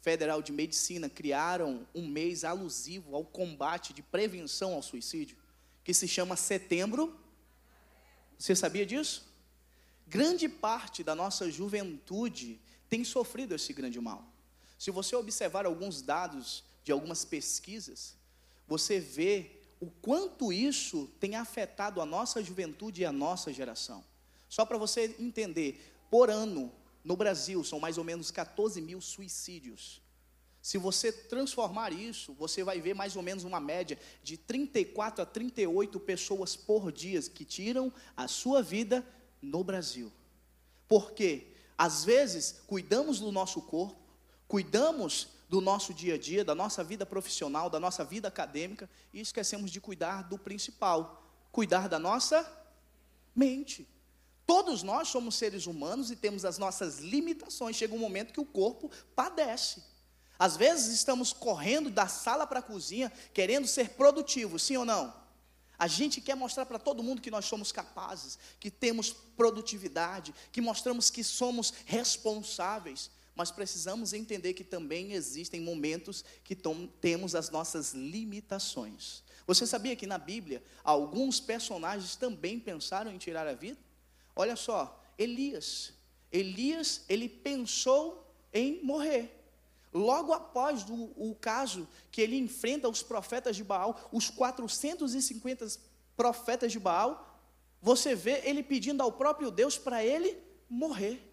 Federal de Medicina criaram um mês alusivo ao combate de prevenção ao suicídio, que se chama Setembro. Você sabia disso? Grande parte da nossa juventude tem sofrido esse grande mal. Se você observar alguns dados de algumas pesquisas, você vê o quanto isso tem afetado a nossa juventude e a nossa geração. Só para você entender, por ano, no Brasil, são mais ou menos 14 mil suicídios. Se você transformar isso, você vai ver mais ou menos uma média de 34 a 38 pessoas por dia que tiram a sua vida no Brasil. Por quê? Às vezes, cuidamos do nosso corpo, cuidamos do nosso dia a dia, da nossa vida profissional, da nossa vida acadêmica, e esquecemos de cuidar do principal, cuidar da nossa mente. Todos nós somos seres humanos e temos as nossas limitações. Chega um momento que o corpo padece. Às vezes estamos correndo da sala para a cozinha, querendo ser produtivos, sim ou não? A gente quer mostrar para todo mundo que nós somos capazes, que temos produtividade, que mostramos que somos responsáveis mas precisamos entender que também existem momentos que temos as nossas limitações. Você sabia que na Bíblia alguns personagens também pensaram em tirar a vida? Olha só, Elias. Elias, ele pensou em morrer. Logo após o caso que ele enfrenta os profetas de Baal, os 450 profetas de Baal, você vê ele pedindo ao próprio Deus para ele morrer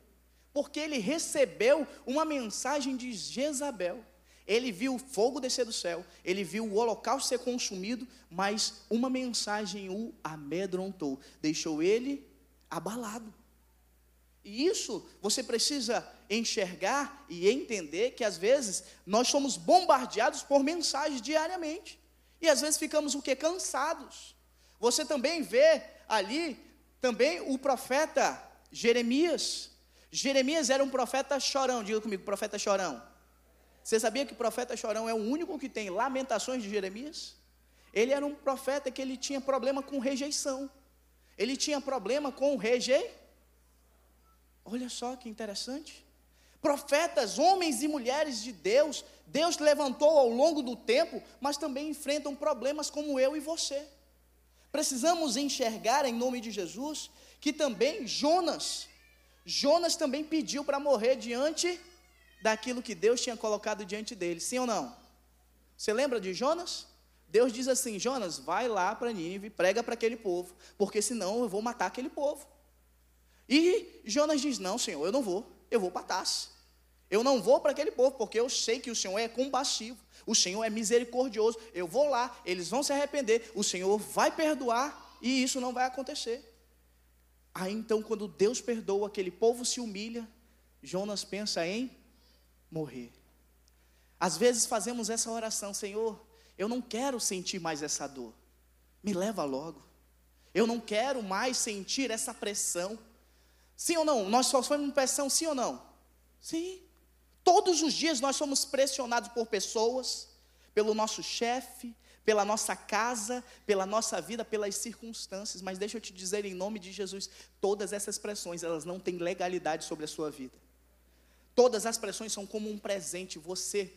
porque ele recebeu uma mensagem de Jezabel. Ele viu o fogo descer do céu, ele viu o holocausto ser consumido, mas uma mensagem o amedrontou, deixou ele abalado. E isso você precisa enxergar e entender que às vezes nós somos bombardeados por mensagens diariamente. E às vezes ficamos o que? Cansados. Você também vê ali também o profeta Jeremias. Jeremias era um profeta chorão, diga comigo, profeta chorão. Você sabia que o profeta chorão é o único que tem lamentações de Jeremias? Ele era um profeta que ele tinha problema com rejeição. Ele tinha problema com rejei. Olha só que interessante. Profetas, homens e mulheres de Deus, Deus levantou ao longo do tempo, mas também enfrentam problemas como eu e você. Precisamos enxergar em nome de Jesus que também Jonas, Jonas também pediu para morrer diante daquilo que Deus tinha colocado diante dele, sim ou não? Você lembra de Jonas? Deus diz assim: Jonas, vai lá para Nínive, prega para aquele povo, porque senão eu vou matar aquele povo. E Jonas diz: Não, Senhor, eu não vou, eu vou para Tarsis. Eu não vou para aquele povo, porque eu sei que o Senhor é compassivo, o Senhor é misericordioso. Eu vou lá, eles vão se arrepender, o Senhor vai perdoar e isso não vai acontecer. Aí então, quando Deus perdoa, aquele povo se humilha, Jonas pensa em morrer. Às vezes fazemos essa oração, Senhor, eu não quero sentir mais essa dor, me leva logo. Eu não quero mais sentir essa pressão. Sim ou não? Nós só somos pressão, sim ou não? Sim. Todos os dias nós somos pressionados por pessoas, pelo nosso chefe, pela nossa casa, pela nossa vida, pelas circunstâncias. Mas deixa eu te dizer em nome de Jesus, todas essas pressões, elas não têm legalidade sobre a sua vida. Todas as pressões são como um presente, você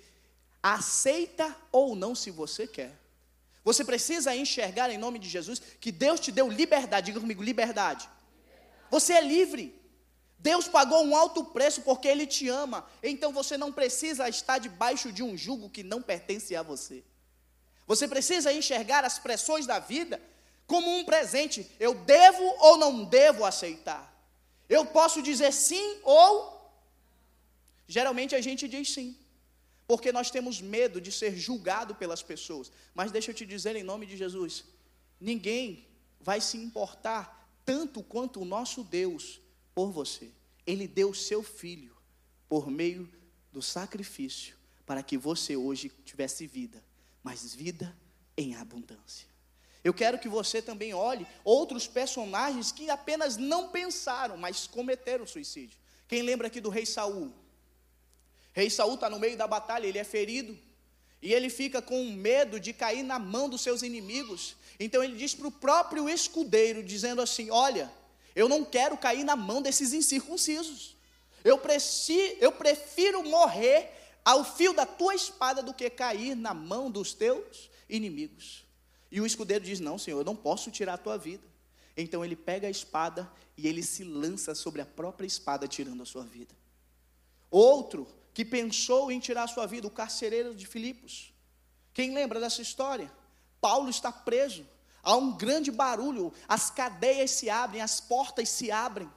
aceita ou não se você quer. Você precisa enxergar em nome de Jesus que Deus te deu liberdade, diga comigo, liberdade. Você é livre. Deus pagou um alto preço porque Ele te ama. Então você não precisa estar debaixo de um jugo que não pertence a você. Você precisa enxergar as pressões da vida como um presente. Eu devo ou não devo aceitar? Eu posso dizer sim ou. Geralmente a gente diz sim, porque nós temos medo de ser julgado pelas pessoas. Mas deixa eu te dizer em nome de Jesus: ninguém vai se importar tanto quanto o nosso Deus por você. Ele deu o seu filho por meio do sacrifício para que você hoje tivesse vida mas vida em abundância. Eu quero que você também olhe outros personagens que apenas não pensaram, mas cometeram suicídio. Quem lembra aqui do rei Saul? Rei Saul está no meio da batalha, ele é ferido. E ele fica com medo de cair na mão dos seus inimigos. Então ele diz para o próprio escudeiro, dizendo assim: Olha, eu não quero cair na mão desses incircuncisos. Eu, preci, eu prefiro morrer ao fio da tua espada do que cair na mão dos teus inimigos. E o escudeiro diz: Não, Senhor, eu não posso tirar a tua vida. Então ele pega a espada e ele se lança sobre a própria espada, tirando a sua vida. Outro que pensou em tirar sua vida, o carcereiro de Filipos. Quem lembra dessa história? Paulo está preso, há um grande barulho, as cadeias se abrem, as portas se abrem.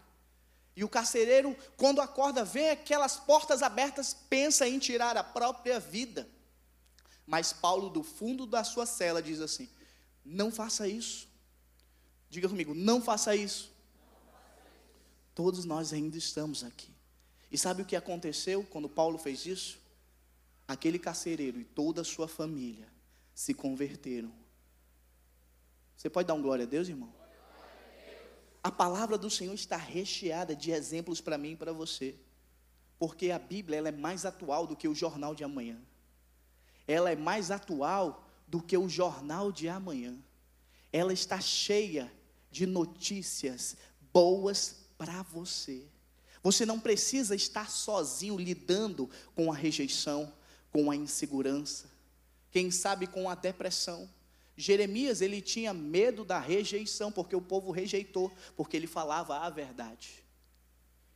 E o carcereiro, quando acorda, vê aquelas portas abertas, pensa em tirar a própria vida. Mas Paulo, do fundo da sua cela, diz assim: Não faça isso. Diga comigo, não faça isso. Todos nós ainda estamos aqui. E sabe o que aconteceu quando Paulo fez isso? Aquele carcereiro e toda a sua família se converteram. Você pode dar um glória a Deus, irmão? A palavra do Senhor está recheada de exemplos para mim e para você. Porque a Bíblia ela é mais atual do que o jornal de amanhã. Ela é mais atual do que o jornal de amanhã. Ela está cheia de notícias boas para você. Você não precisa estar sozinho lidando com a rejeição, com a insegurança, quem sabe com a depressão. Jeremias, ele tinha medo da rejeição, porque o povo rejeitou, porque ele falava a verdade.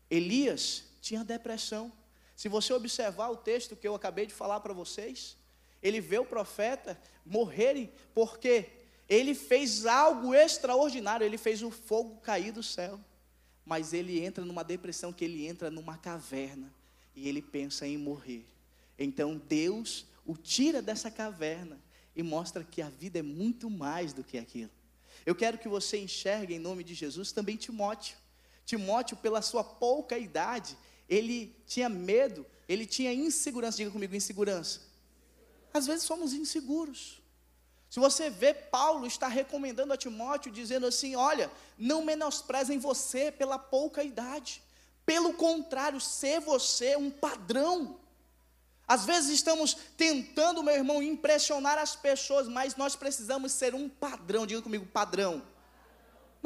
Elias tinha depressão. Se você observar o texto que eu acabei de falar para vocês, ele vê o profeta morrerem, porque ele fez algo extraordinário, ele fez o fogo cair do céu. Mas ele entra numa depressão que ele entra numa caverna e ele pensa em morrer. Então Deus o tira dessa caverna e mostra que a vida é muito mais do que aquilo. Eu quero que você enxergue em nome de Jesus também Timóteo. Timóteo, pela sua pouca idade, ele tinha medo, ele tinha insegurança. Diga comigo, insegurança. Às vezes somos inseguros. Se você vê, Paulo está recomendando a Timóteo, dizendo assim: olha, não menosprezem você pela pouca idade. Pelo contrário, ser você um padrão. Às vezes estamos tentando, meu irmão, impressionar as pessoas, mas nós precisamos ser um padrão. Diga comigo, padrão.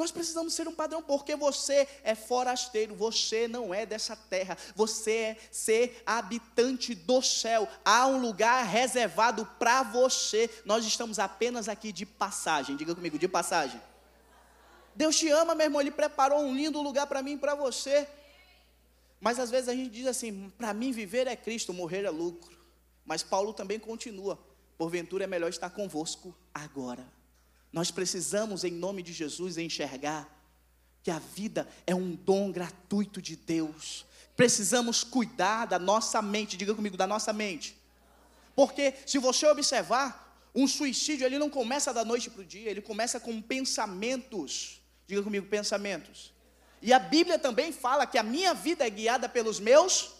Nós precisamos ser um padrão, porque você é forasteiro, você não é dessa terra, você é ser habitante do céu. Há um lugar reservado para você. Nós estamos apenas aqui de passagem. Diga comigo, de passagem. Deus te ama, meu irmão, Ele preparou um lindo lugar para mim e para você. Mas às vezes a gente diz assim: para mim viver é Cristo, morrer é lucro. Mas Paulo também continua: porventura é melhor estar convosco agora. Nós precisamos, em nome de Jesus, enxergar que a vida é um dom gratuito de Deus. Precisamos cuidar da nossa mente, diga comigo, da nossa mente. Porque se você observar, um suicídio ele não começa da noite para o dia, ele começa com pensamentos. Diga comigo, pensamentos. E a Bíblia também fala que a minha vida é guiada pelos meus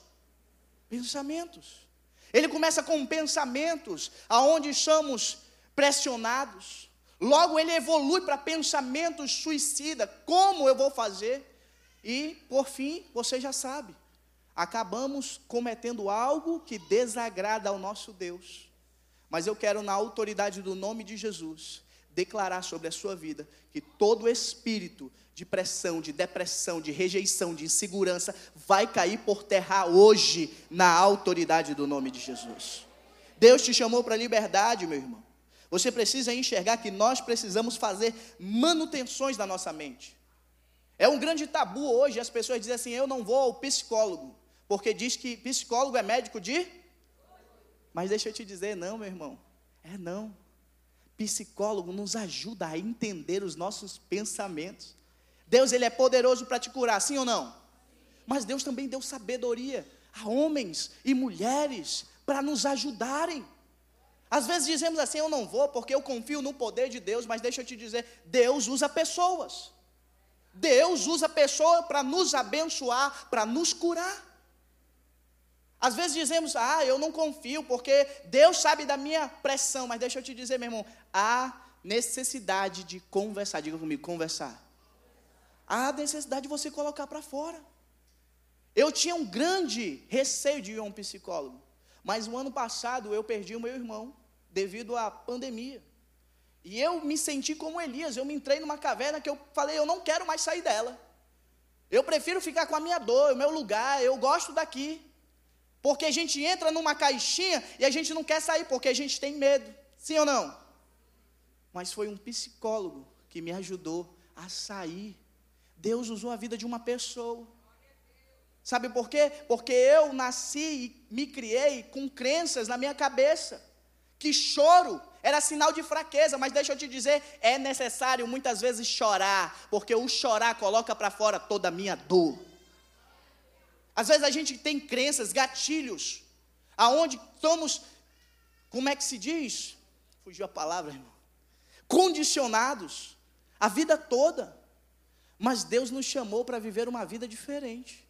pensamentos. Ele começa com pensamentos, aonde somos pressionados. Logo ele evolui para pensamentos suicida. Como eu vou fazer? E por fim, você já sabe, acabamos cometendo algo que desagrada ao nosso Deus. Mas eu quero na autoridade do nome de Jesus declarar sobre a sua vida que todo espírito de pressão, de depressão, de rejeição, de insegurança, vai cair por terra hoje, na autoridade do nome de Jesus. Deus te chamou para a liberdade, meu irmão. Você precisa enxergar que nós precisamos fazer manutenções na nossa mente. É um grande tabu hoje as pessoas dizem assim: eu não vou ao psicólogo, porque diz que psicólogo é médico de. Mas deixa eu te dizer, não, meu irmão, é não. Psicólogo nos ajuda a entender os nossos pensamentos. Deus ele é poderoso para te curar, sim ou não? Mas Deus também deu sabedoria a homens e mulheres para nos ajudarem. Às vezes dizemos assim: eu não vou porque eu confio no poder de Deus, mas deixa eu te dizer: Deus usa pessoas. Deus usa pessoas para nos abençoar, para nos curar. Às vezes dizemos: ah, eu não confio porque Deus sabe da minha pressão, mas deixa eu te dizer, meu irmão: há necessidade de conversar. Diga comigo: conversar há necessidade de você colocar para fora. Eu tinha um grande receio de ir a um psicólogo, mas o ano passado eu perdi o meu irmão devido à pandemia. E eu me senti como Elias, eu me entrei numa caverna que eu falei, eu não quero mais sair dela. Eu prefiro ficar com a minha dor, o meu lugar, eu gosto daqui. Porque a gente entra numa caixinha e a gente não quer sair porque a gente tem medo. Sim ou não? Mas foi um psicólogo que me ajudou a sair. Deus usou a vida de uma pessoa. Sabe por quê? Porque eu nasci e me criei com crenças na minha cabeça. Que choro era sinal de fraqueza, mas deixa eu te dizer, é necessário muitas vezes chorar, porque o chorar coloca para fora toda a minha dor. Às vezes a gente tem crenças, gatilhos, aonde estamos, como é que se diz? Fugiu a palavra, irmão. Condicionados a vida toda. Mas Deus nos chamou para viver uma vida diferente.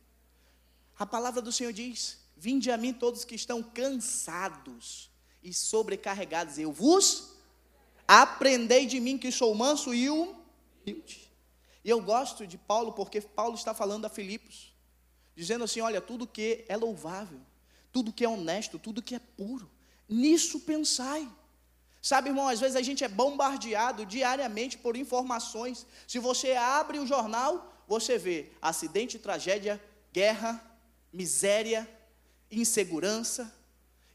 A palavra do Senhor diz: Vinde a mim todos que estão cansados e sobrecarregados, eu vos aprendei de mim que sou manso e humilde. E eu gosto de Paulo porque Paulo está falando a Filipos, dizendo assim: olha, tudo que é louvável, tudo que é honesto, tudo que é puro, nisso pensai. Sabe, irmão, às vezes a gente é bombardeado diariamente por informações. Se você abre o jornal, você vê acidente, tragédia, guerra, miséria, insegurança.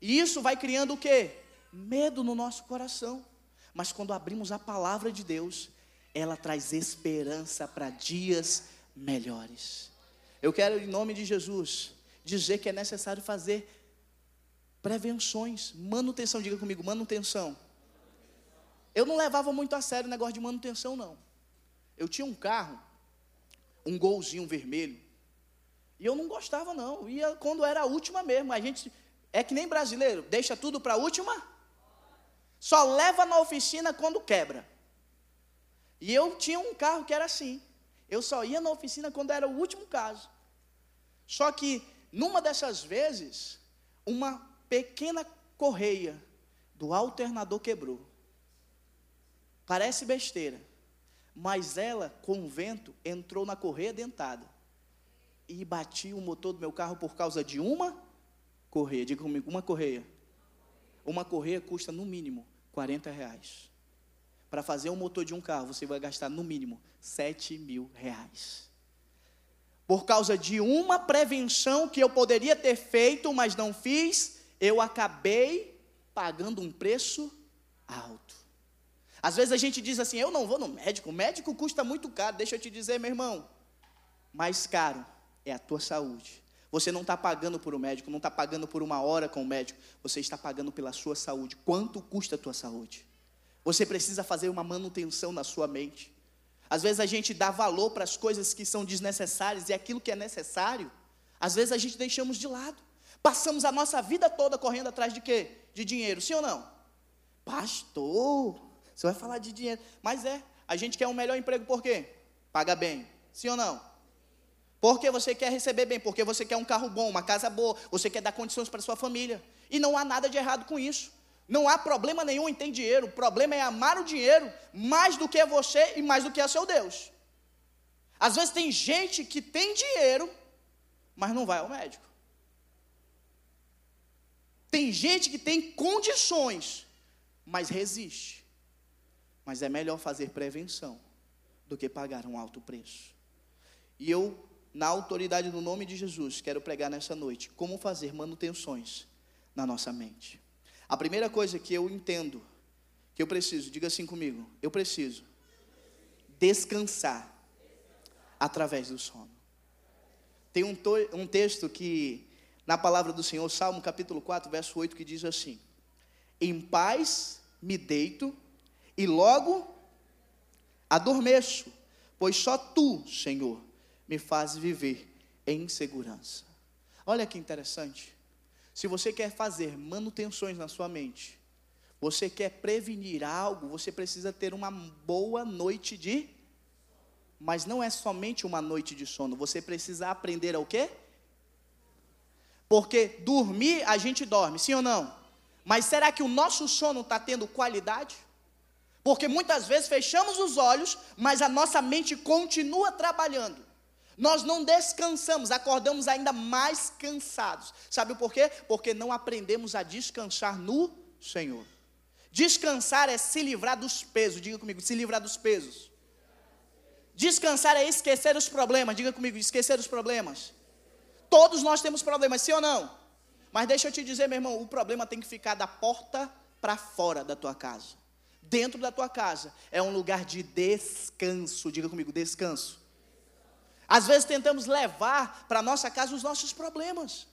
E isso vai criando o quê? Medo no nosso coração. Mas quando abrimos a palavra de Deus, ela traz esperança para dias melhores. Eu quero, em nome de Jesus, dizer que é necessário fazer prevenções, manutenção. Diga comigo, manutenção. Eu não levava muito a sério o negócio de manutenção, não. Eu tinha um carro, um golzinho vermelho, e eu não gostava, não. Ia quando era a última mesmo. A gente é que nem brasileiro, deixa tudo para a última, só leva na oficina quando quebra. E eu tinha um carro que era assim. Eu só ia na oficina quando era o último caso. Só que, numa dessas vezes, uma pequena correia do alternador quebrou. Parece besteira, mas ela, com o vento, entrou na correia dentada e bati o motor do meu carro por causa de uma correia. Diga comigo, uma correia. Uma correia custa no mínimo 40 reais. Para fazer o motor de um carro, você vai gastar no mínimo 7 mil reais. Por causa de uma prevenção que eu poderia ter feito, mas não fiz, eu acabei pagando um preço alto. Às vezes a gente diz assim: eu não vou no médico, o médico custa muito caro. Deixa eu te dizer, meu irmão, mais caro é a tua saúde. Você não está pagando por um médico, não está pagando por uma hora com o médico, você está pagando pela sua saúde. Quanto custa a tua saúde? Você precisa fazer uma manutenção na sua mente. Às vezes a gente dá valor para as coisas que são desnecessárias e aquilo que é necessário, às vezes a gente deixamos de lado. Passamos a nossa vida toda correndo atrás de quê? De dinheiro, sim ou não? Pastor, você vai falar de dinheiro. Mas é, a gente quer um melhor emprego por quê? Paga bem. Sim ou não? Porque você quer receber bem, porque você quer um carro bom, uma casa boa, você quer dar condições para sua família. E não há nada de errado com isso. Não há problema nenhum em ter dinheiro. O problema é amar o dinheiro mais do que você e mais do que a seu Deus. Às vezes tem gente que tem dinheiro, mas não vai ao médico. Tem gente que tem condições, mas resiste. Mas é melhor fazer prevenção do que pagar um alto preço. E eu, na autoridade do nome de Jesus, quero pregar nessa noite como fazer manutenções na nossa mente. A primeira coisa que eu entendo, que eu preciso, diga assim comigo, eu preciso descansar através do sono. Tem um, um texto que, na palavra do Senhor, Salmo capítulo 4, verso 8, que diz assim: Em paz me deito e logo adormeço, pois só tu, Senhor, me fazes viver em segurança. Olha que interessante. Se você quer fazer manutenções na sua mente, você quer prevenir algo, você precisa ter uma boa noite de mas não é somente uma noite de sono, você precisa aprender ao quê? Porque dormir a gente dorme, sim ou não? Mas será que o nosso sono está tendo qualidade? Porque muitas vezes fechamos os olhos, mas a nossa mente continua trabalhando. Nós não descansamos, acordamos ainda mais cansados. Sabe por quê? Porque não aprendemos a descansar no Senhor. Descansar é se livrar dos pesos. Diga comigo, se livrar dos pesos. Descansar é esquecer os problemas. Diga comigo, esquecer os problemas. Todos nós temos problemas, sim ou não? Mas deixa eu te dizer, meu irmão, o problema tem que ficar da porta para fora da tua casa. Dentro da tua casa é um lugar de descanso. Diga comigo, descanso. Às vezes tentamos levar para nossa casa os nossos problemas.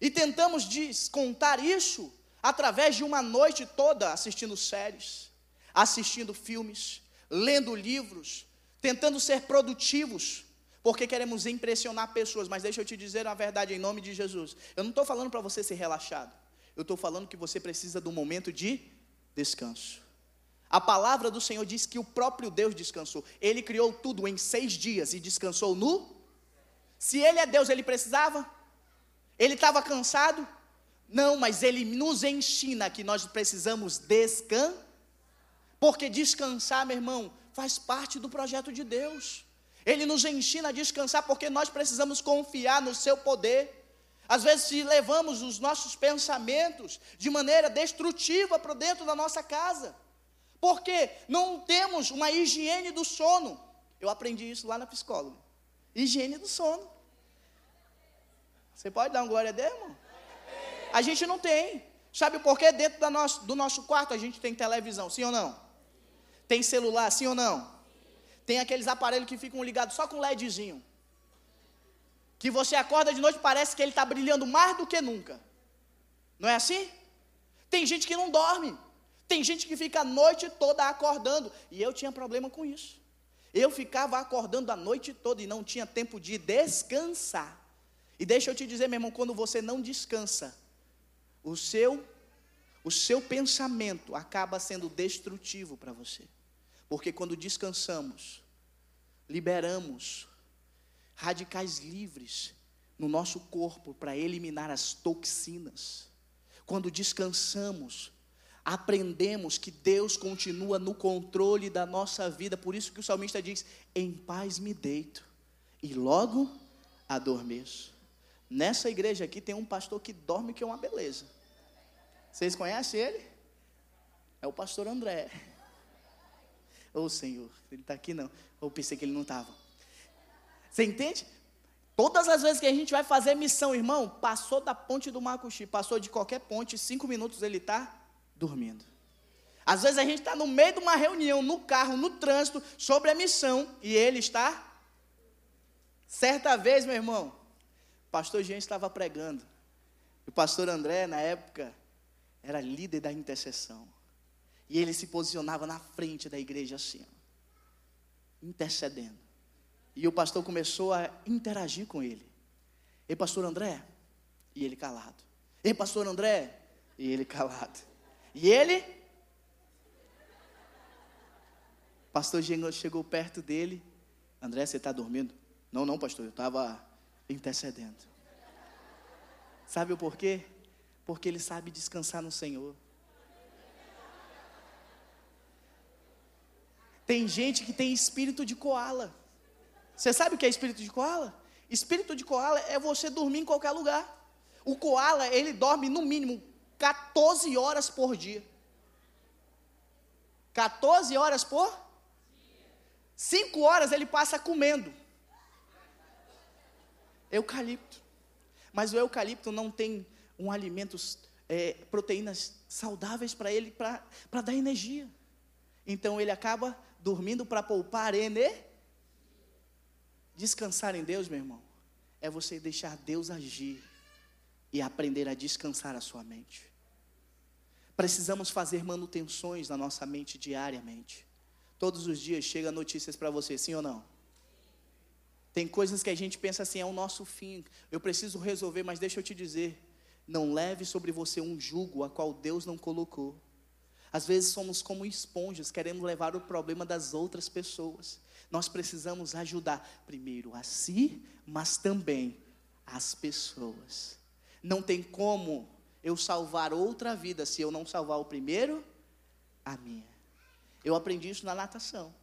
E tentamos descontar isso através de uma noite toda assistindo séries, assistindo filmes, lendo livros, tentando ser produtivos, porque queremos impressionar pessoas. Mas deixa eu te dizer a verdade em nome de Jesus. Eu não estou falando para você ser relaxado. Eu estou falando que você precisa de um momento de descanso. A palavra do Senhor diz que o próprio Deus descansou. Ele criou tudo em seis dias e descansou no. Se Ele é Deus, Ele precisava? Ele estava cansado? Não, mas Ele nos ensina que nós precisamos descansar. Porque descansar, meu irmão, faz parte do projeto de Deus. Ele nos ensina a descansar porque nós precisamos confiar no seu poder. Às vezes, levamos os nossos pensamentos de maneira destrutiva para dentro da nossa casa, porque não temos uma higiene do sono. Eu aprendi isso lá na psicóloga. Higiene do sono. Você pode dar um glória a Deus, irmão? A gente não tem. Sabe por quê? Dentro nosso, do nosso quarto a gente tem televisão, sim ou não? Tem celular, sim ou não? Tem aqueles aparelhos que ficam ligados só com LEDzinho. Que você acorda de noite parece que ele está brilhando mais do que nunca. Não é assim? Tem gente que não dorme. Tem gente que fica a noite toda acordando. E eu tinha problema com isso. Eu ficava acordando a noite toda e não tinha tempo de descansar. E deixa eu te dizer, meu irmão, quando você não descansa, o seu o seu pensamento acaba sendo destrutivo para você. Porque quando descansamos, liberamos radicais livres no nosso corpo para eliminar as toxinas. Quando descansamos, aprendemos que Deus continua no controle da nossa vida. Por isso que o salmista diz: Em paz me deito e logo adormeço. Nessa igreja aqui tem um pastor que dorme que é uma beleza. Vocês conhecem ele? É o pastor André. Ô oh, Senhor, ele está aqui não. Ou pensei que ele não estava. Você entende? Todas as vezes que a gente vai fazer missão, irmão, passou da ponte do Macuxi, passou de qualquer ponte, cinco minutos ele está dormindo. Às vezes a gente está no meio de uma reunião, no carro, no trânsito, sobre a missão, e ele está. Certa vez, meu irmão, o pastor Jean estava pregando. E o pastor André, na época, era líder da intercessão. E ele se posicionava na frente da igreja assim, ó, intercedendo. E o pastor começou a interagir com ele. Ei, pastor André? E ele calado. Ei, pastor André? E ele calado. E ele? Pastor chegou, chegou perto dele. André, você está dormindo? Não, não, pastor, eu estava intercedendo. Sabe o porquê? Porque ele sabe descansar no Senhor. Tem gente que tem espírito de koala. Você sabe o que é espírito de koala? Espírito de koala é você dormir em qualquer lugar. O koala, ele dorme no mínimo 14 horas por dia. 14 horas por? 5 horas ele passa comendo. Eucalipto. Mas o eucalipto não tem um alimento, é, proteínas saudáveis para ele, para dar energia. Então ele acaba dormindo para poupar energia. Descansar em Deus, meu irmão, é você deixar Deus agir e aprender a descansar a sua mente. Precisamos fazer manutenções na nossa mente diariamente. Todos os dias chega notícias para você, sim ou não? Tem coisas que a gente pensa assim, é o nosso fim. Eu preciso resolver, mas deixa eu te dizer, não leve sobre você um jugo a qual Deus não colocou. Às vezes somos como esponjas, querendo levar o problema das outras pessoas. Nós precisamos ajudar primeiro a si, mas também as pessoas. Não tem como eu salvar outra vida se eu não salvar o primeiro a minha. Eu aprendi isso na natação.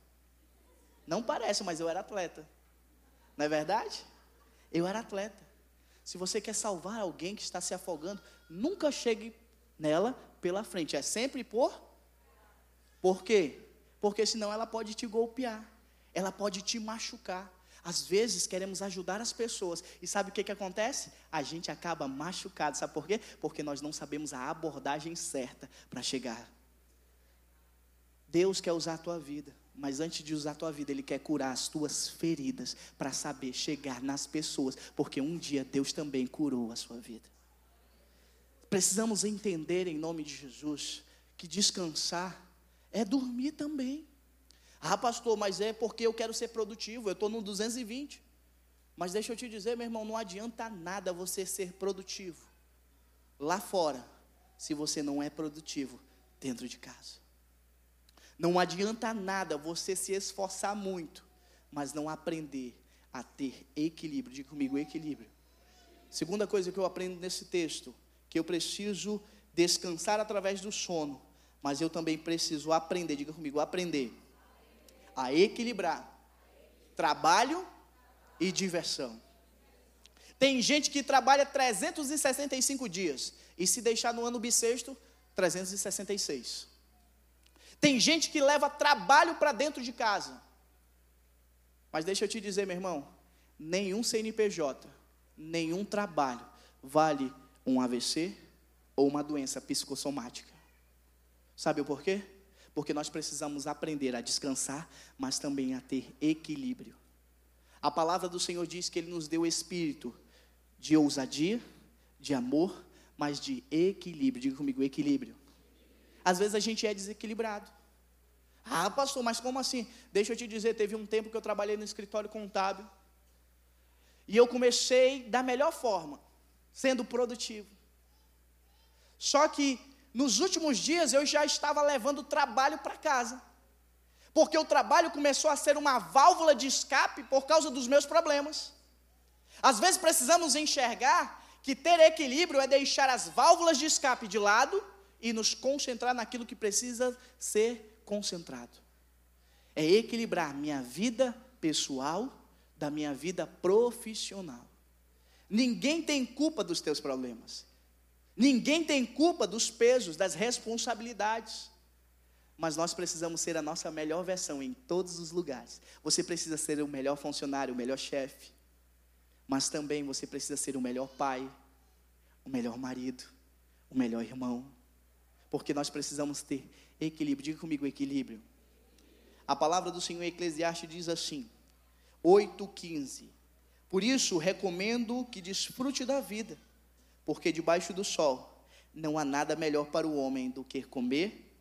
Não parece, mas eu era atleta. Não é verdade? Eu era atleta. Se você quer salvar alguém que está se afogando, nunca chegue nela pela frente, é sempre por. Por quê? Porque senão ela pode te golpear, ela pode te machucar. Às vezes queremos ajudar as pessoas e sabe o que, que acontece? A gente acaba machucado, sabe por quê? Porque nós não sabemos a abordagem certa para chegar. Deus quer usar a tua vida, mas antes de usar a tua vida, Ele quer curar as tuas feridas para saber chegar nas pessoas, porque um dia Deus também curou a sua vida. Precisamos entender em nome de Jesus que descansar é dormir também. Ah, pastor, mas é porque eu quero ser produtivo, eu estou no 220. Mas deixa eu te dizer, meu irmão, não adianta nada você ser produtivo lá fora, se você não é produtivo dentro de casa. Não adianta nada você se esforçar muito, mas não aprender a ter equilíbrio. Diga comigo, equilíbrio. Segunda coisa que eu aprendo nesse texto, que eu preciso descansar através do sono, mas eu também preciso aprender, diga comigo, aprender a equilibrar trabalho e diversão. Tem gente que trabalha 365 dias e se deixar no ano bissexto, 366. Tem gente que leva trabalho para dentro de casa. Mas deixa eu te dizer, meu irmão, nenhum CNPJ, nenhum trabalho vale um AVC ou uma doença psicossomática. Sabe o porquê? Porque nós precisamos aprender a descansar, mas também a ter equilíbrio. A palavra do Senhor diz que Ele nos deu espírito de ousadia, de amor, mas de equilíbrio. Diga comigo, equilíbrio. Às vezes a gente é desequilibrado. Ah, pastor, mas como assim? Deixa eu te dizer, teve um tempo que eu trabalhei no escritório contábil. E eu comecei da melhor forma, sendo produtivo. Só que nos últimos dias eu já estava levando trabalho para casa. Porque o trabalho começou a ser uma válvula de escape por causa dos meus problemas. Às vezes precisamos enxergar que ter equilíbrio é deixar as válvulas de escape de lado e nos concentrar naquilo que precisa ser concentrado. É equilibrar minha vida pessoal da minha vida profissional. Ninguém tem culpa dos teus problemas. Ninguém tem culpa dos pesos, das responsabilidades. Mas nós precisamos ser a nossa melhor versão em todos os lugares. Você precisa ser o melhor funcionário, o melhor chefe. Mas também você precisa ser o melhor pai, o melhor marido, o melhor irmão. Porque nós precisamos ter equilíbrio. Diga comigo equilíbrio. A palavra do Senhor em Eclesiastes diz assim: 8,15. Por isso recomendo que desfrute da vida porque debaixo do sol não há nada melhor para o homem do que comer,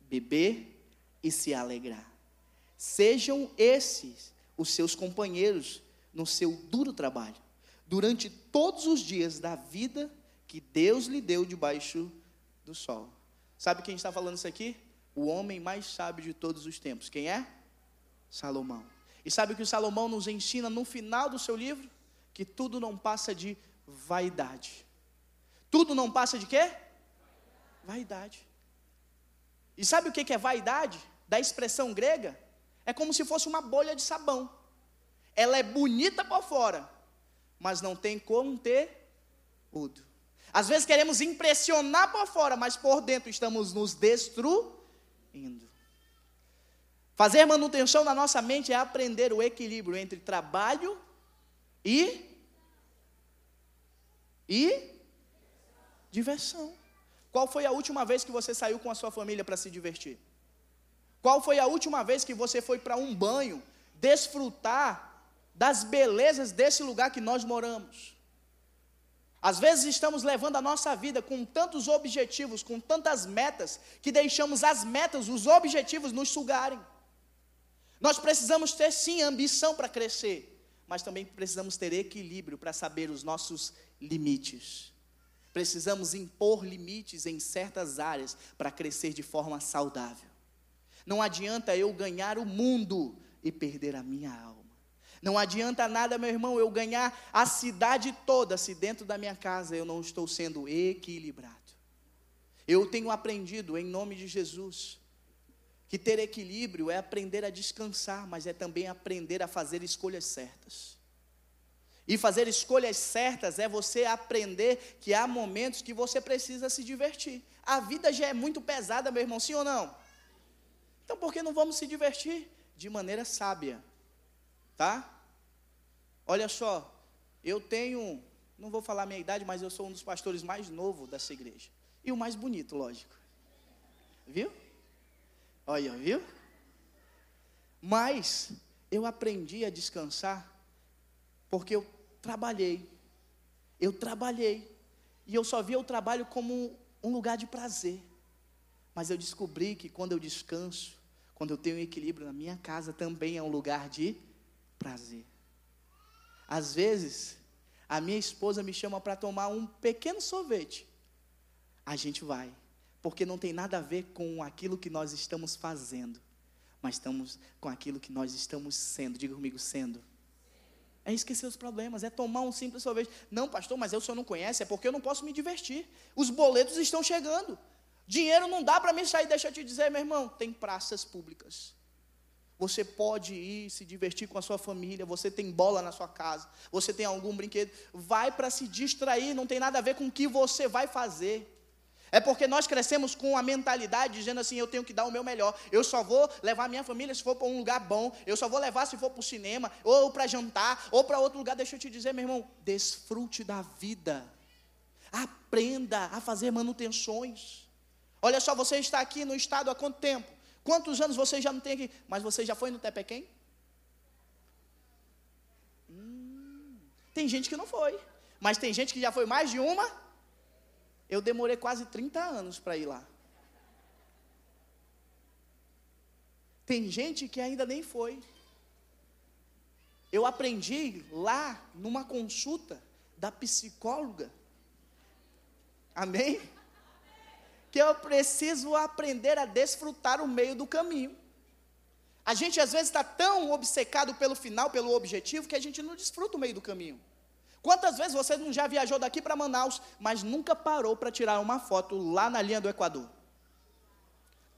beber e se alegrar. Sejam esses os seus companheiros no seu duro trabalho, durante todos os dias da vida que Deus lhe deu debaixo do sol. Sabe quem está falando isso aqui? O homem mais sábio de todos os tempos. Quem é? Salomão. E sabe o que o Salomão nos ensina no final do seu livro? Que tudo não passa de vaidade. Tudo não passa de quê? Vaidade. E sabe o que é vaidade? Da expressão grega? É como se fosse uma bolha de sabão. Ela é bonita por fora, mas não tem conteúdo. Às vezes queremos impressionar por fora, mas por dentro estamos nos destruindo. Fazer manutenção na nossa mente é aprender o equilíbrio entre trabalho e e Diversão. Qual foi a última vez que você saiu com a sua família para se divertir? Qual foi a última vez que você foi para um banho desfrutar das belezas desse lugar que nós moramos? Às vezes estamos levando a nossa vida com tantos objetivos, com tantas metas, que deixamos as metas, os objetivos nos sugarem. Nós precisamos ter sim ambição para crescer, mas também precisamos ter equilíbrio para saber os nossos limites. Precisamos impor limites em certas áreas para crescer de forma saudável. Não adianta eu ganhar o mundo e perder a minha alma. Não adianta nada, meu irmão, eu ganhar a cidade toda se dentro da minha casa eu não estou sendo equilibrado. Eu tenho aprendido em nome de Jesus que ter equilíbrio é aprender a descansar, mas é também aprender a fazer escolhas certas. E fazer escolhas certas é você aprender que há momentos que você precisa se divertir. A vida já é muito pesada, meu irmão, sim ou não? Então por que não vamos se divertir de maneira sábia? Tá? Olha só, eu tenho, não vou falar a minha idade, mas eu sou um dos pastores mais novos dessa igreja. E o mais bonito, lógico. Viu? Olha, viu? Mas eu aprendi a descansar porque eu trabalhei. Eu trabalhei. E eu só via o trabalho como um lugar de prazer. Mas eu descobri que quando eu descanso, quando eu tenho equilíbrio na minha casa, também é um lugar de prazer. Às vezes, a minha esposa me chama para tomar um pequeno sorvete. A gente vai, porque não tem nada a ver com aquilo que nós estamos fazendo, mas estamos com aquilo que nós estamos sendo. Diga comigo, sendo. É esquecer os problemas, é tomar um simples sorvete. Não, pastor, mas eu senhor não conhece, é porque eu não posso me divertir. Os boletos estão chegando. Dinheiro não dá para me sair, deixa eu te dizer, meu irmão, tem praças públicas. Você pode ir se divertir com a sua família, você tem bola na sua casa, você tem algum brinquedo, vai para se distrair, não tem nada a ver com o que você vai fazer. É porque nós crescemos com a mentalidade dizendo assim: eu tenho que dar o meu melhor. Eu só vou levar minha família se for para um lugar bom. Eu só vou levar se for para o cinema, ou para jantar, ou para outro lugar. Deixa eu te dizer, meu irmão: desfrute da vida. Aprenda a fazer manutenções. Olha só, você está aqui no estado há quanto tempo? Quantos anos você já não tem aqui? Mas você já foi no Tepequém? Hum, tem gente que não foi. Mas tem gente que já foi mais de uma. Eu demorei quase 30 anos para ir lá. Tem gente que ainda nem foi. Eu aprendi lá numa consulta da psicóloga. Amém? que eu preciso aprender a desfrutar o meio do caminho. A gente às vezes está tão obcecado pelo final, pelo objetivo, que a gente não desfruta o meio do caminho. Quantas vezes você não já viajou daqui para Manaus, mas nunca parou para tirar uma foto lá na linha do Equador?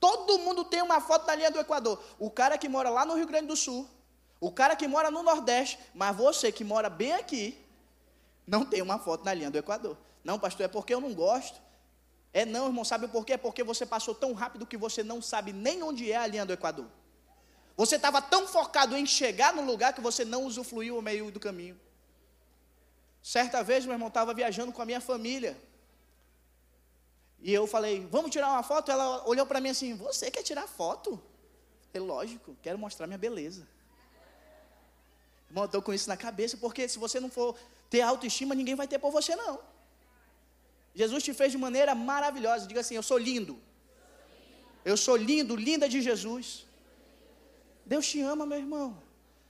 Todo mundo tem uma foto na linha do Equador. O cara que mora lá no Rio Grande do Sul, o cara que mora no Nordeste, mas você que mora bem aqui, não tem uma foto na linha do Equador. Não, pastor, é porque eu não gosto. É não, irmão, sabe por quê? Porque você passou tão rápido que você não sabe nem onde é a linha do Equador. Você estava tão focado em chegar no lugar que você não usufruiu o meio do caminho. Certa vez, meu irmão, estava viajando com a minha família. E eu falei, vamos tirar uma foto? Ela olhou para mim assim, você quer tirar foto? É lógico, quero mostrar minha beleza. Irmão, estou com isso na cabeça, porque se você não for ter autoestima, ninguém vai ter por você, não. Jesus te fez de maneira maravilhosa. Diga assim: Eu sou lindo. Eu sou lindo, linda de Jesus. Deus te ama, meu irmão.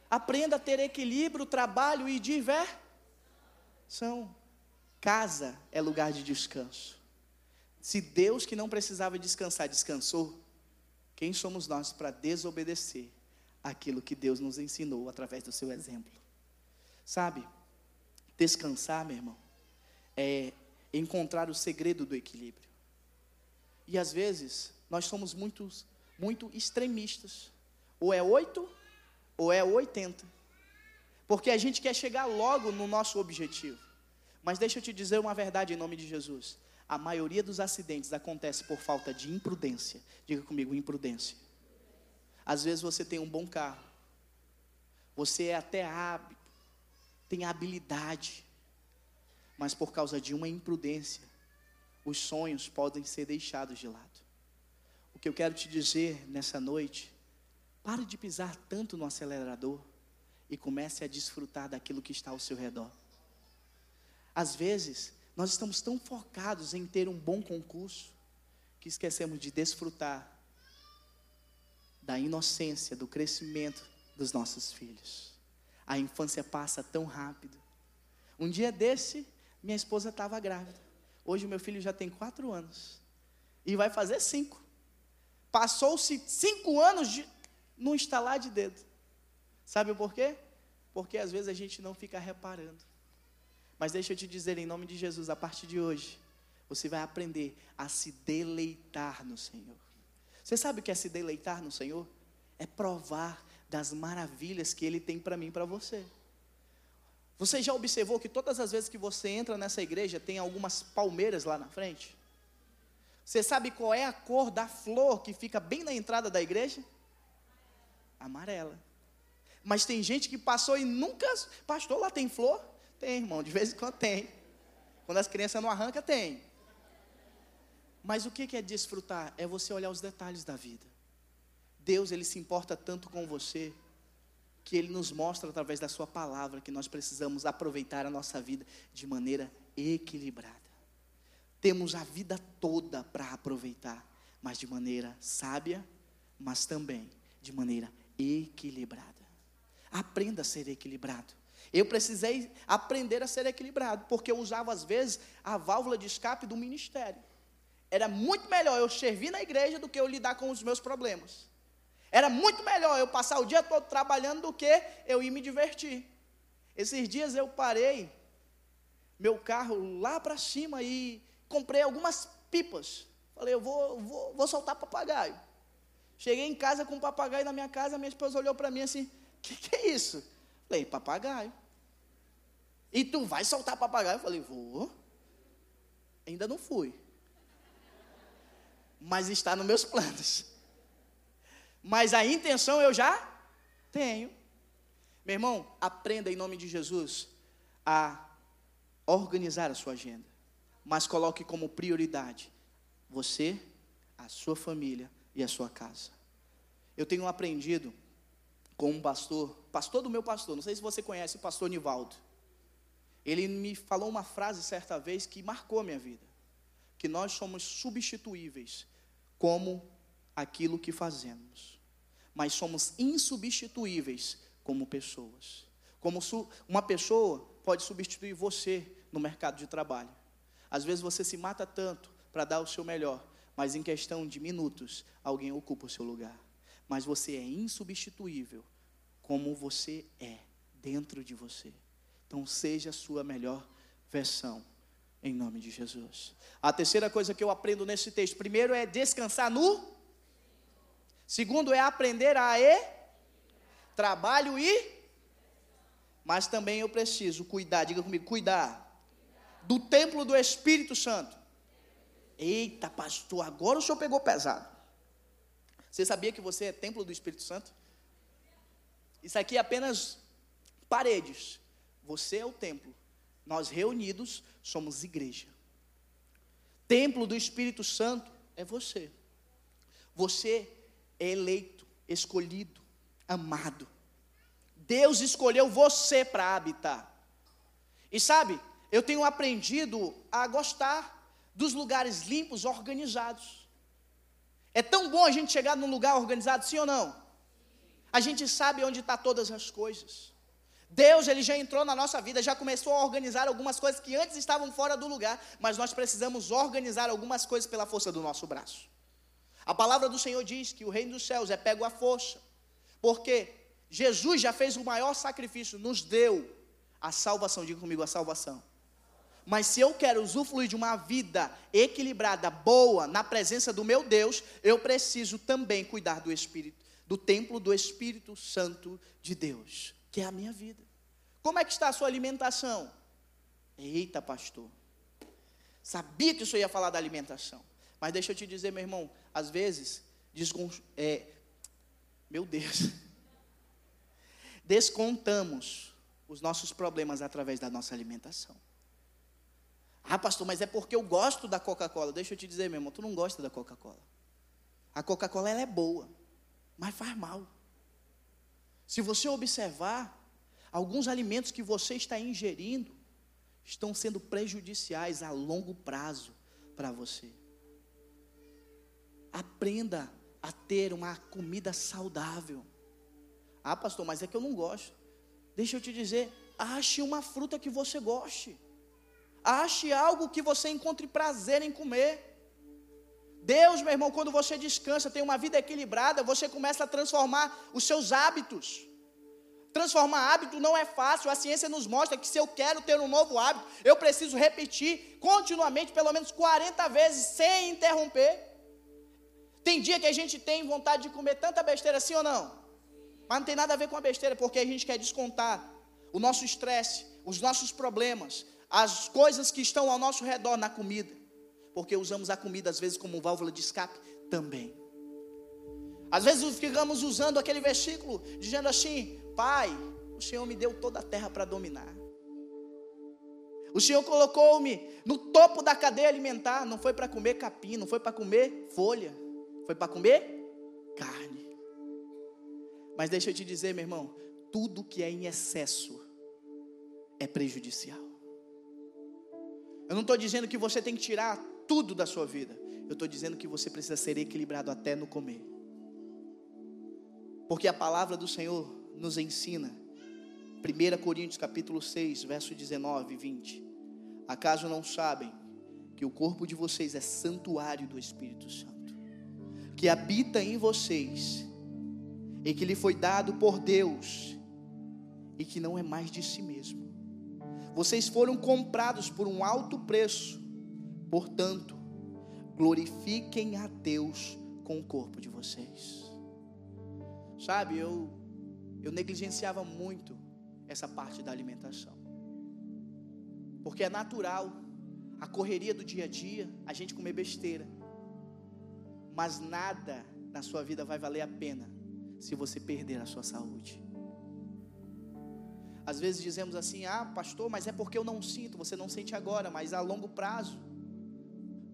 Aprenda a ter equilíbrio, trabalho e diversão. Casa é lugar de descanso. Se Deus, que não precisava descansar, descansou, quem somos nós para desobedecer aquilo que Deus nos ensinou através do seu exemplo? Sabe, descansar, meu irmão, é encontrar o segredo do equilíbrio. E às vezes nós somos muito, muito extremistas. Ou é 8 ou é 80. Porque a gente quer chegar logo no nosso objetivo. Mas deixa eu te dizer uma verdade em nome de Jesus. A maioria dos acidentes acontece por falta de imprudência. Diga comigo, imprudência. Às vezes você tem um bom carro. Você é até hábil, tem habilidade mas por causa de uma imprudência, os sonhos podem ser deixados de lado. O que eu quero te dizer nessa noite, pare de pisar tanto no acelerador e comece a desfrutar daquilo que está ao seu redor. Às vezes, nós estamos tão focados em ter um bom concurso que esquecemos de desfrutar da inocência, do crescimento dos nossos filhos. A infância passa tão rápido. Um dia desse, minha esposa estava grávida. Hoje meu filho já tem quatro anos. E vai fazer cinco. Passou-se cinco anos de, no instalar de dedo. Sabe por quê? Porque às vezes a gente não fica reparando. Mas deixa eu te dizer, em nome de Jesus, a partir de hoje, você vai aprender a se deleitar no Senhor. Você sabe o que é se deleitar no Senhor? É provar das maravilhas que Ele tem para mim e para você. Você já observou que todas as vezes que você entra nessa igreja tem algumas palmeiras lá na frente? Você sabe qual é a cor da flor que fica bem na entrada da igreja? Amarela. Mas tem gente que passou e nunca. Pastor, lá tem flor? Tem, irmão, de vez em quando tem. Quando as crianças não arrancam, tem. Mas o que é desfrutar? É você olhar os detalhes da vida. Deus, Ele se importa tanto com você, que Ele nos mostra através da Sua palavra que nós precisamos aproveitar a nossa vida de maneira equilibrada. Temos a vida toda para aproveitar, mas de maneira sábia, mas também de maneira equilibrada. Aprenda a ser equilibrado. Eu precisei aprender a ser equilibrado, porque eu usava às vezes a válvula de escape do ministério. Era muito melhor eu servir na igreja do que eu lidar com os meus problemas. Era muito melhor eu passar o dia todo trabalhando do que eu ir me divertir. Esses dias eu parei meu carro lá para cima e comprei algumas pipas. Falei, eu vou, vou, vou soltar papagaio. Cheguei em casa com um papagaio na minha casa, minha esposa olhou para mim assim: que, que é isso? Falei, papagaio. E tu vai soltar papagaio? Eu falei, vou. Ainda não fui. Mas está nos meus planos. Mas a intenção eu já tenho. Meu irmão, aprenda em nome de Jesus a organizar a sua agenda. Mas coloque como prioridade você, a sua família e a sua casa. Eu tenho aprendido com um pastor, pastor do meu pastor, não sei se você conhece o pastor Nivaldo. Ele me falou uma frase certa vez que marcou a minha vida: que nós somos substituíveis como aquilo que fazemos, mas somos insubstituíveis como pessoas. Como uma pessoa pode substituir você no mercado de trabalho. Às vezes você se mata tanto para dar o seu melhor, mas em questão de minutos, alguém ocupa o seu lugar. Mas você é insubstituível como você é dentro de você. Então, seja a sua melhor versão, em nome de Jesus. A terceira coisa que eu aprendo nesse texto: primeiro é descansar no. Segundo é aprender a e. Trabalho e. Mas também eu preciso cuidar, diga comigo, cuidar do templo do Espírito Santo. Eita, pastor, agora o senhor pegou pesado. Você sabia que você é templo do Espírito Santo? Isso aqui é apenas paredes. Você é o templo. Nós reunidos somos igreja. Templo do Espírito Santo é você. Você é eleito, escolhido, amado. Deus escolheu você para habitar. E sabe, eu tenho aprendido a gostar dos lugares limpos, organizados. É tão bom a gente chegar num lugar organizado, sim ou não? A gente sabe onde está todas as coisas. Deus, ele já entrou na nossa vida, já começou a organizar algumas coisas que antes estavam fora do lugar, mas nós precisamos organizar algumas coisas pela força do nosso braço. A palavra do Senhor diz que o reino dos céus é pego à força, porque Jesus já fez o maior sacrifício, nos deu a salvação, diga comigo a salvação. Mas se eu quero usufruir de uma vida equilibrada, boa, na presença do meu Deus, eu preciso também cuidar do Espírito, do templo do Espírito Santo de Deus, que é a minha vida. Como é que está a sua alimentação? Eita, pastor. Sabia que isso ia falar da alimentação. Mas deixa eu te dizer, meu irmão, às vezes, é, meu Deus, descontamos os nossos problemas através da nossa alimentação. Ah, pastor, mas é porque eu gosto da Coca-Cola. Deixa eu te dizer, meu irmão, tu não gosta da Coca-Cola. A Coca-Cola é boa, mas faz mal. Se você observar, alguns alimentos que você está ingerindo estão sendo prejudiciais a longo prazo para você. Aprenda a ter uma comida saudável. Ah, pastor, mas é que eu não gosto. Deixa eu te dizer, ache uma fruta que você goste. Ache algo que você encontre prazer em comer. Deus, meu irmão, quando você descansa, tem uma vida equilibrada, você começa a transformar os seus hábitos. Transformar hábito não é fácil, a ciência nos mostra que se eu quero ter um novo hábito, eu preciso repetir continuamente, pelo menos 40 vezes, sem interromper. Tem dia que a gente tem vontade de comer tanta besteira assim ou não? Mas não tem nada a ver com a besteira, porque a gente quer descontar o nosso estresse, os nossos problemas, as coisas que estão ao nosso redor na comida, porque usamos a comida às vezes como válvula de escape também. Às vezes ficamos usando aquele versículo dizendo assim: Pai, o Senhor me deu toda a terra para dominar. O Senhor colocou-me no topo da cadeia alimentar. Não foi para comer capim, não foi para comer folha, foi para comer carne. Mas deixa eu te dizer, meu irmão, tudo que é em excesso é prejudicial. Eu não estou dizendo que você tem que tirar tudo da sua vida. Eu estou dizendo que você precisa ser equilibrado até no comer. Porque a palavra do Senhor nos ensina. 1 Coríntios capítulo 6, verso 19 e 20. Acaso não sabem que o corpo de vocês é santuário do Espírito Santo, que habita em vocês e que lhe foi dado por Deus e que não é mais de si mesmo. Vocês foram comprados por um alto preço. Portanto, glorifiquem a Deus com o corpo de vocês. Sabe, eu eu negligenciava muito essa parte da alimentação. Porque é natural a correria do dia a dia, a gente comer besteira. Mas nada na sua vida vai valer a pena se você perder a sua saúde. Às vezes dizemos assim: "Ah, pastor, mas é porque eu não sinto". Você não sente agora, mas a longo prazo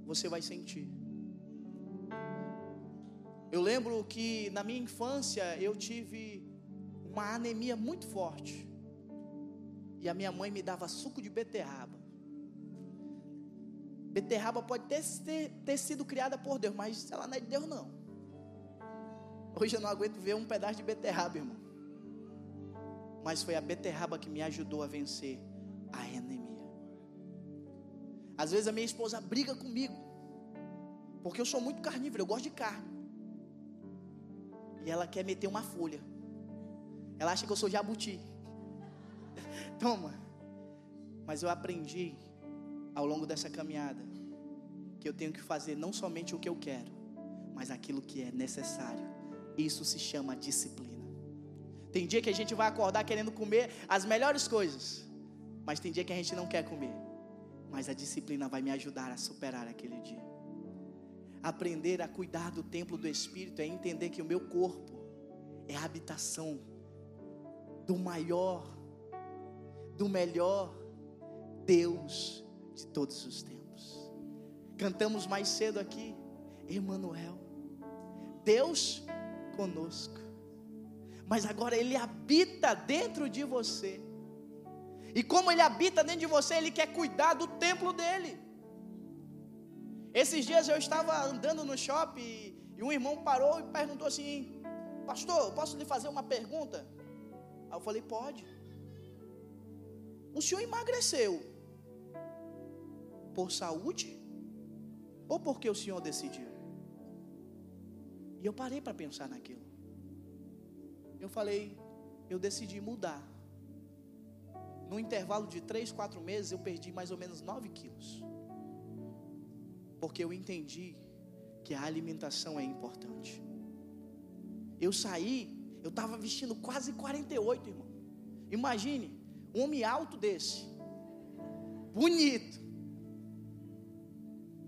você vai sentir. Eu lembro que na minha infância eu tive uma anemia muito forte. E a minha mãe me dava suco de beterraba. Beterraba pode ter, ter, ter sido criada por Deus, mas ela não é de Deus, não. Hoje eu não aguento ver um pedaço de beterraba, irmão. Mas foi a beterraba que me ajudou a vencer a anemia. Às vezes a minha esposa briga comigo, porque eu sou muito carnívoro, eu gosto de carne. E ela quer meter uma folha. Ela acha que eu sou jabuti. Toma. Mas eu aprendi ao longo dessa caminhada que eu tenho que fazer não somente o que eu quero, mas aquilo que é necessário. Isso se chama disciplina. Tem dia que a gente vai acordar querendo comer as melhores coisas, mas tem dia que a gente não quer comer. Mas a disciplina vai me ajudar a superar aquele dia. Aprender a cuidar do templo do Espírito é entender que o meu corpo é a habitação do maior, do melhor Deus de todos os tempos. Cantamos mais cedo aqui, Emanuel. Deus conosco. Mas agora ele habita dentro de você. E como ele habita dentro de você, ele quer cuidar do templo dele. Esses dias eu estava andando no shopping e um irmão parou e perguntou assim: Pastor, posso lhe fazer uma pergunta? Aí eu falei: Pode. O senhor emagreceu por saúde ou porque o senhor decidiu? E eu parei para pensar naquilo. Eu falei: Eu decidi mudar. No intervalo de três, quatro meses, eu perdi mais ou menos 9 quilos. Porque eu entendi que a alimentação é importante. Eu saí, eu estava vestindo quase 48, irmão. Imagine, um homem alto desse, bonito,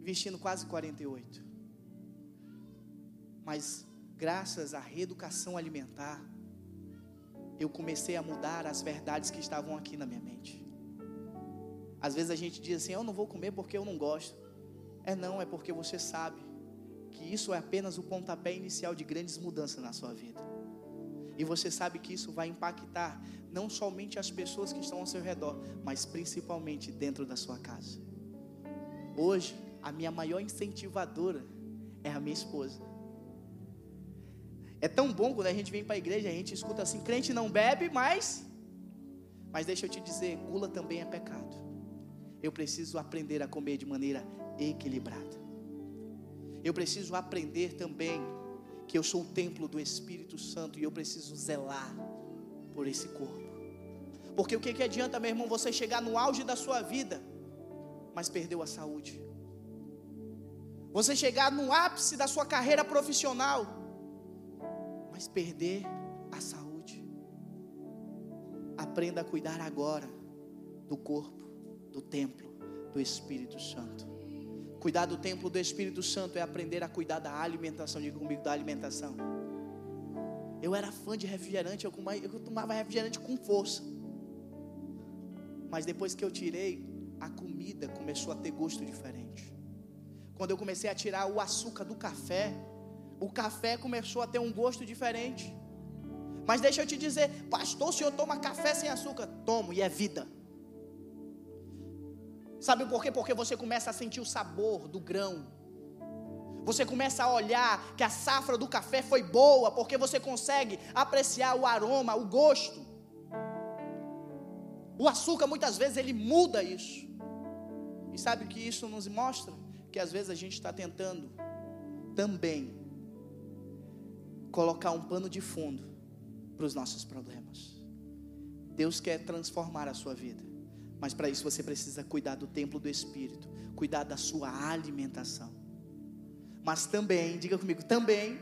vestindo quase 48. Mas graças à reeducação alimentar, eu comecei a mudar as verdades que estavam aqui na minha mente. Às vezes a gente diz assim: Eu não vou comer porque eu não gosto. É não, é porque você sabe que isso é apenas o pontapé inicial de grandes mudanças na sua vida. E você sabe que isso vai impactar não somente as pessoas que estão ao seu redor, mas principalmente dentro da sua casa. Hoje, a minha maior incentivadora é a minha esposa. É tão bom quando a gente vem para a igreja, a gente escuta assim: crente não bebe, mas. Mas deixa eu te dizer, gula também é pecado. Eu preciso aprender a comer de maneira equilibrada. Eu preciso aprender também que eu sou o templo do Espírito Santo e eu preciso zelar por esse corpo. Porque o que, que adianta, meu irmão, você chegar no auge da sua vida, mas perdeu a saúde? Você chegar no ápice da sua carreira profissional, mas perder a saúde. Aprenda a cuidar agora do corpo, do templo, do Espírito Santo. Cuidar do templo do Espírito Santo é aprender a cuidar da alimentação. Diga comigo, da alimentação. Eu era fã de refrigerante, eu, eu tomava refrigerante com força. Mas depois que eu tirei, a comida começou a ter gosto diferente. Quando eu comecei a tirar o açúcar do café, o café começou a ter um gosto diferente. Mas deixa eu te dizer, pastor, o senhor toma café sem açúcar? Tomo, e é vida. Sabe por quê? Porque você começa a sentir o sabor do grão. Você começa a olhar que a safra do café foi boa, porque você consegue apreciar o aroma, o gosto. O açúcar muitas vezes ele muda isso. E sabe o que isso nos mostra? Que às vezes a gente está tentando também colocar um pano de fundo para os nossos problemas. Deus quer transformar a sua vida, mas para isso você precisa cuidar do templo do Espírito, cuidar da sua alimentação. Mas também, diga comigo, também,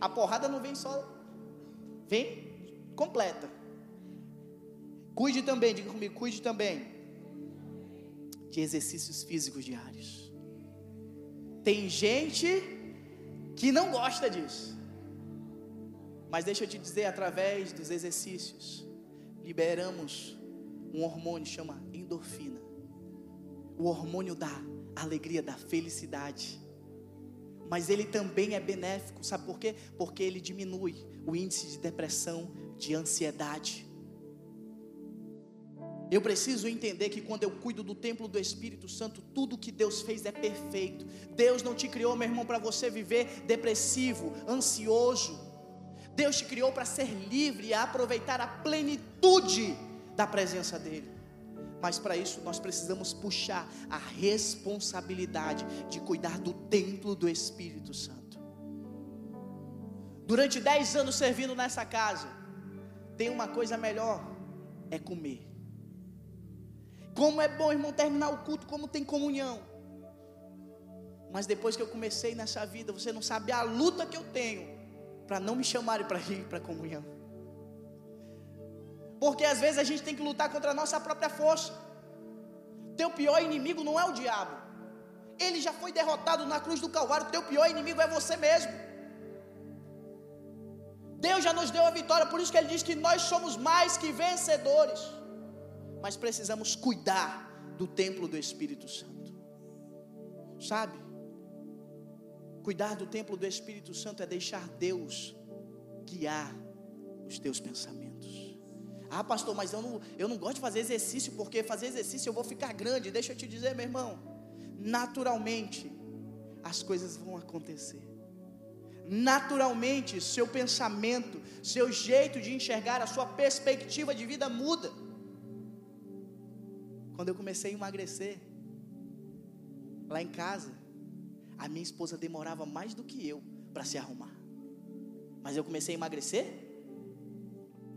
a porrada não vem só, vem completa. Cuide também, diga comigo, cuide também de exercícios físicos diários. Tem gente que não gosta disso. Mas deixa eu te dizer, através dos exercícios, liberamos um hormônio chama endorfina. O hormônio da alegria, da felicidade. Mas ele também é benéfico, sabe por quê? Porque ele diminui o índice de depressão, de ansiedade. Eu preciso entender que quando eu cuido do templo do Espírito Santo, tudo que Deus fez é perfeito. Deus não te criou, meu irmão, para você viver depressivo, ansioso. Deus te criou para ser livre e aproveitar a plenitude da presença dEle. Mas para isso nós precisamos puxar a responsabilidade de cuidar do templo do Espírito Santo. Durante dez anos servindo nessa casa, tem uma coisa melhor: é comer. Como é bom, irmão, terminar o culto, como tem comunhão. Mas depois que eu comecei nessa vida, você não sabe a luta que eu tenho para não me chamarem para ir para a comunhão. Porque às vezes a gente tem que lutar contra a nossa própria força. Teu pior inimigo não é o diabo. Ele já foi derrotado na cruz do Calvário. Teu pior inimigo é você mesmo. Deus já nos deu a vitória, por isso que ele diz que nós somos mais que vencedores. Mas precisamos cuidar do templo do Espírito Santo. Sabe? Cuidar do templo do Espírito Santo é deixar Deus guiar os teus pensamentos. Ah, pastor, mas eu não, eu não gosto de fazer exercício, porque fazer exercício eu vou ficar grande. Deixa eu te dizer, meu irmão, naturalmente as coisas vão acontecer. Naturalmente, seu pensamento, seu jeito de enxergar, a sua perspectiva de vida muda. Quando eu comecei a emagrecer, lá em casa, a minha esposa demorava mais do que eu para se arrumar. Mas eu comecei a emagrecer.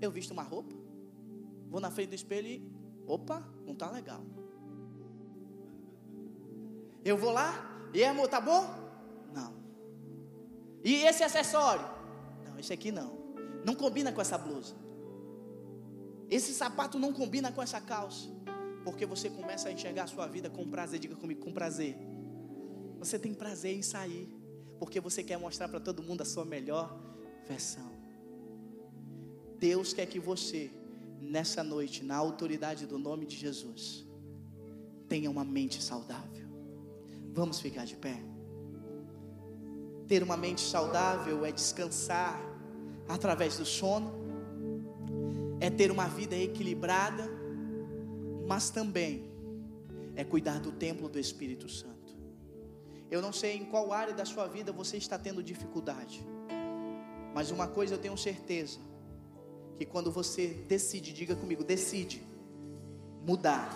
Eu visto uma roupa, vou na frente do espelho e, opa, não tá legal. Eu vou lá, e amor, tá bom? Não. E esse acessório? Não, esse aqui não. Não combina com essa blusa. Esse sapato não combina com essa calça. Porque você começa a enxergar a sua vida com prazer. Diga comigo, com prazer. Você tem prazer em sair, porque você quer mostrar para todo mundo a sua melhor versão. Deus quer que você, nessa noite, na autoridade do nome de Jesus, tenha uma mente saudável. Vamos ficar de pé. Ter uma mente saudável é descansar através do sono, é ter uma vida equilibrada, mas também é cuidar do templo do Espírito Santo. Eu não sei em qual área da sua vida você está tendo dificuldade. Mas uma coisa eu tenho certeza: que quando você decide, diga comigo, decide mudar,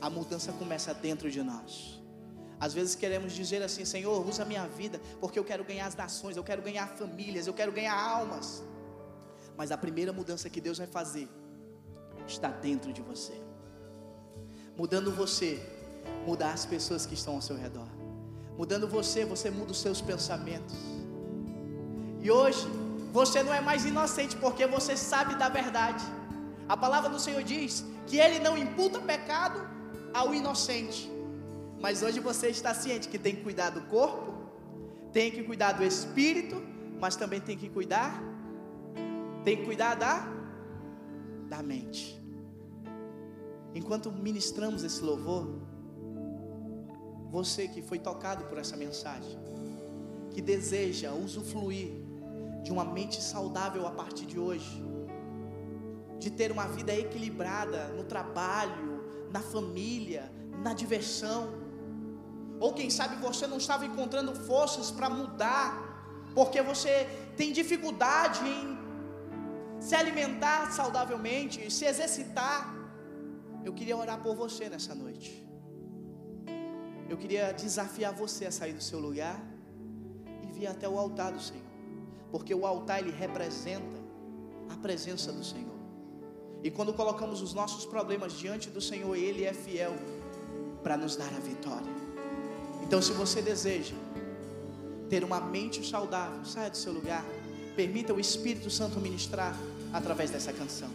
a mudança começa dentro de nós. Às vezes queremos dizer assim: Senhor, usa minha vida, porque eu quero ganhar as nações, eu quero ganhar famílias, eu quero ganhar almas. Mas a primeira mudança que Deus vai fazer está dentro de você. Mudando você, mudar as pessoas que estão ao seu redor. Mudando você, você muda os seus pensamentos. E hoje, você não é mais inocente porque você sabe da verdade. A palavra do Senhor diz que Ele não imputa pecado ao inocente. Mas hoje você está ciente que tem que cuidar do corpo, tem que cuidar do espírito, mas também tem que cuidar Tem que cuidar da, da mente. Enquanto ministramos esse louvor, você que foi tocado por essa mensagem, que deseja usufruir de uma mente saudável a partir de hoje, de ter uma vida equilibrada no trabalho, na família, na diversão, ou quem sabe você não estava encontrando forças para mudar, porque você tem dificuldade em se alimentar saudavelmente, se exercitar. Eu queria orar por você nessa noite. Eu queria desafiar você a sair do seu lugar e vir até o altar do Senhor, porque o altar ele representa a presença do Senhor. E quando colocamos os nossos problemas diante do Senhor, Ele é fiel para nos dar a vitória. Então, se você deseja ter uma mente saudável, saia do seu lugar, permita o Espírito Santo ministrar através dessa canção.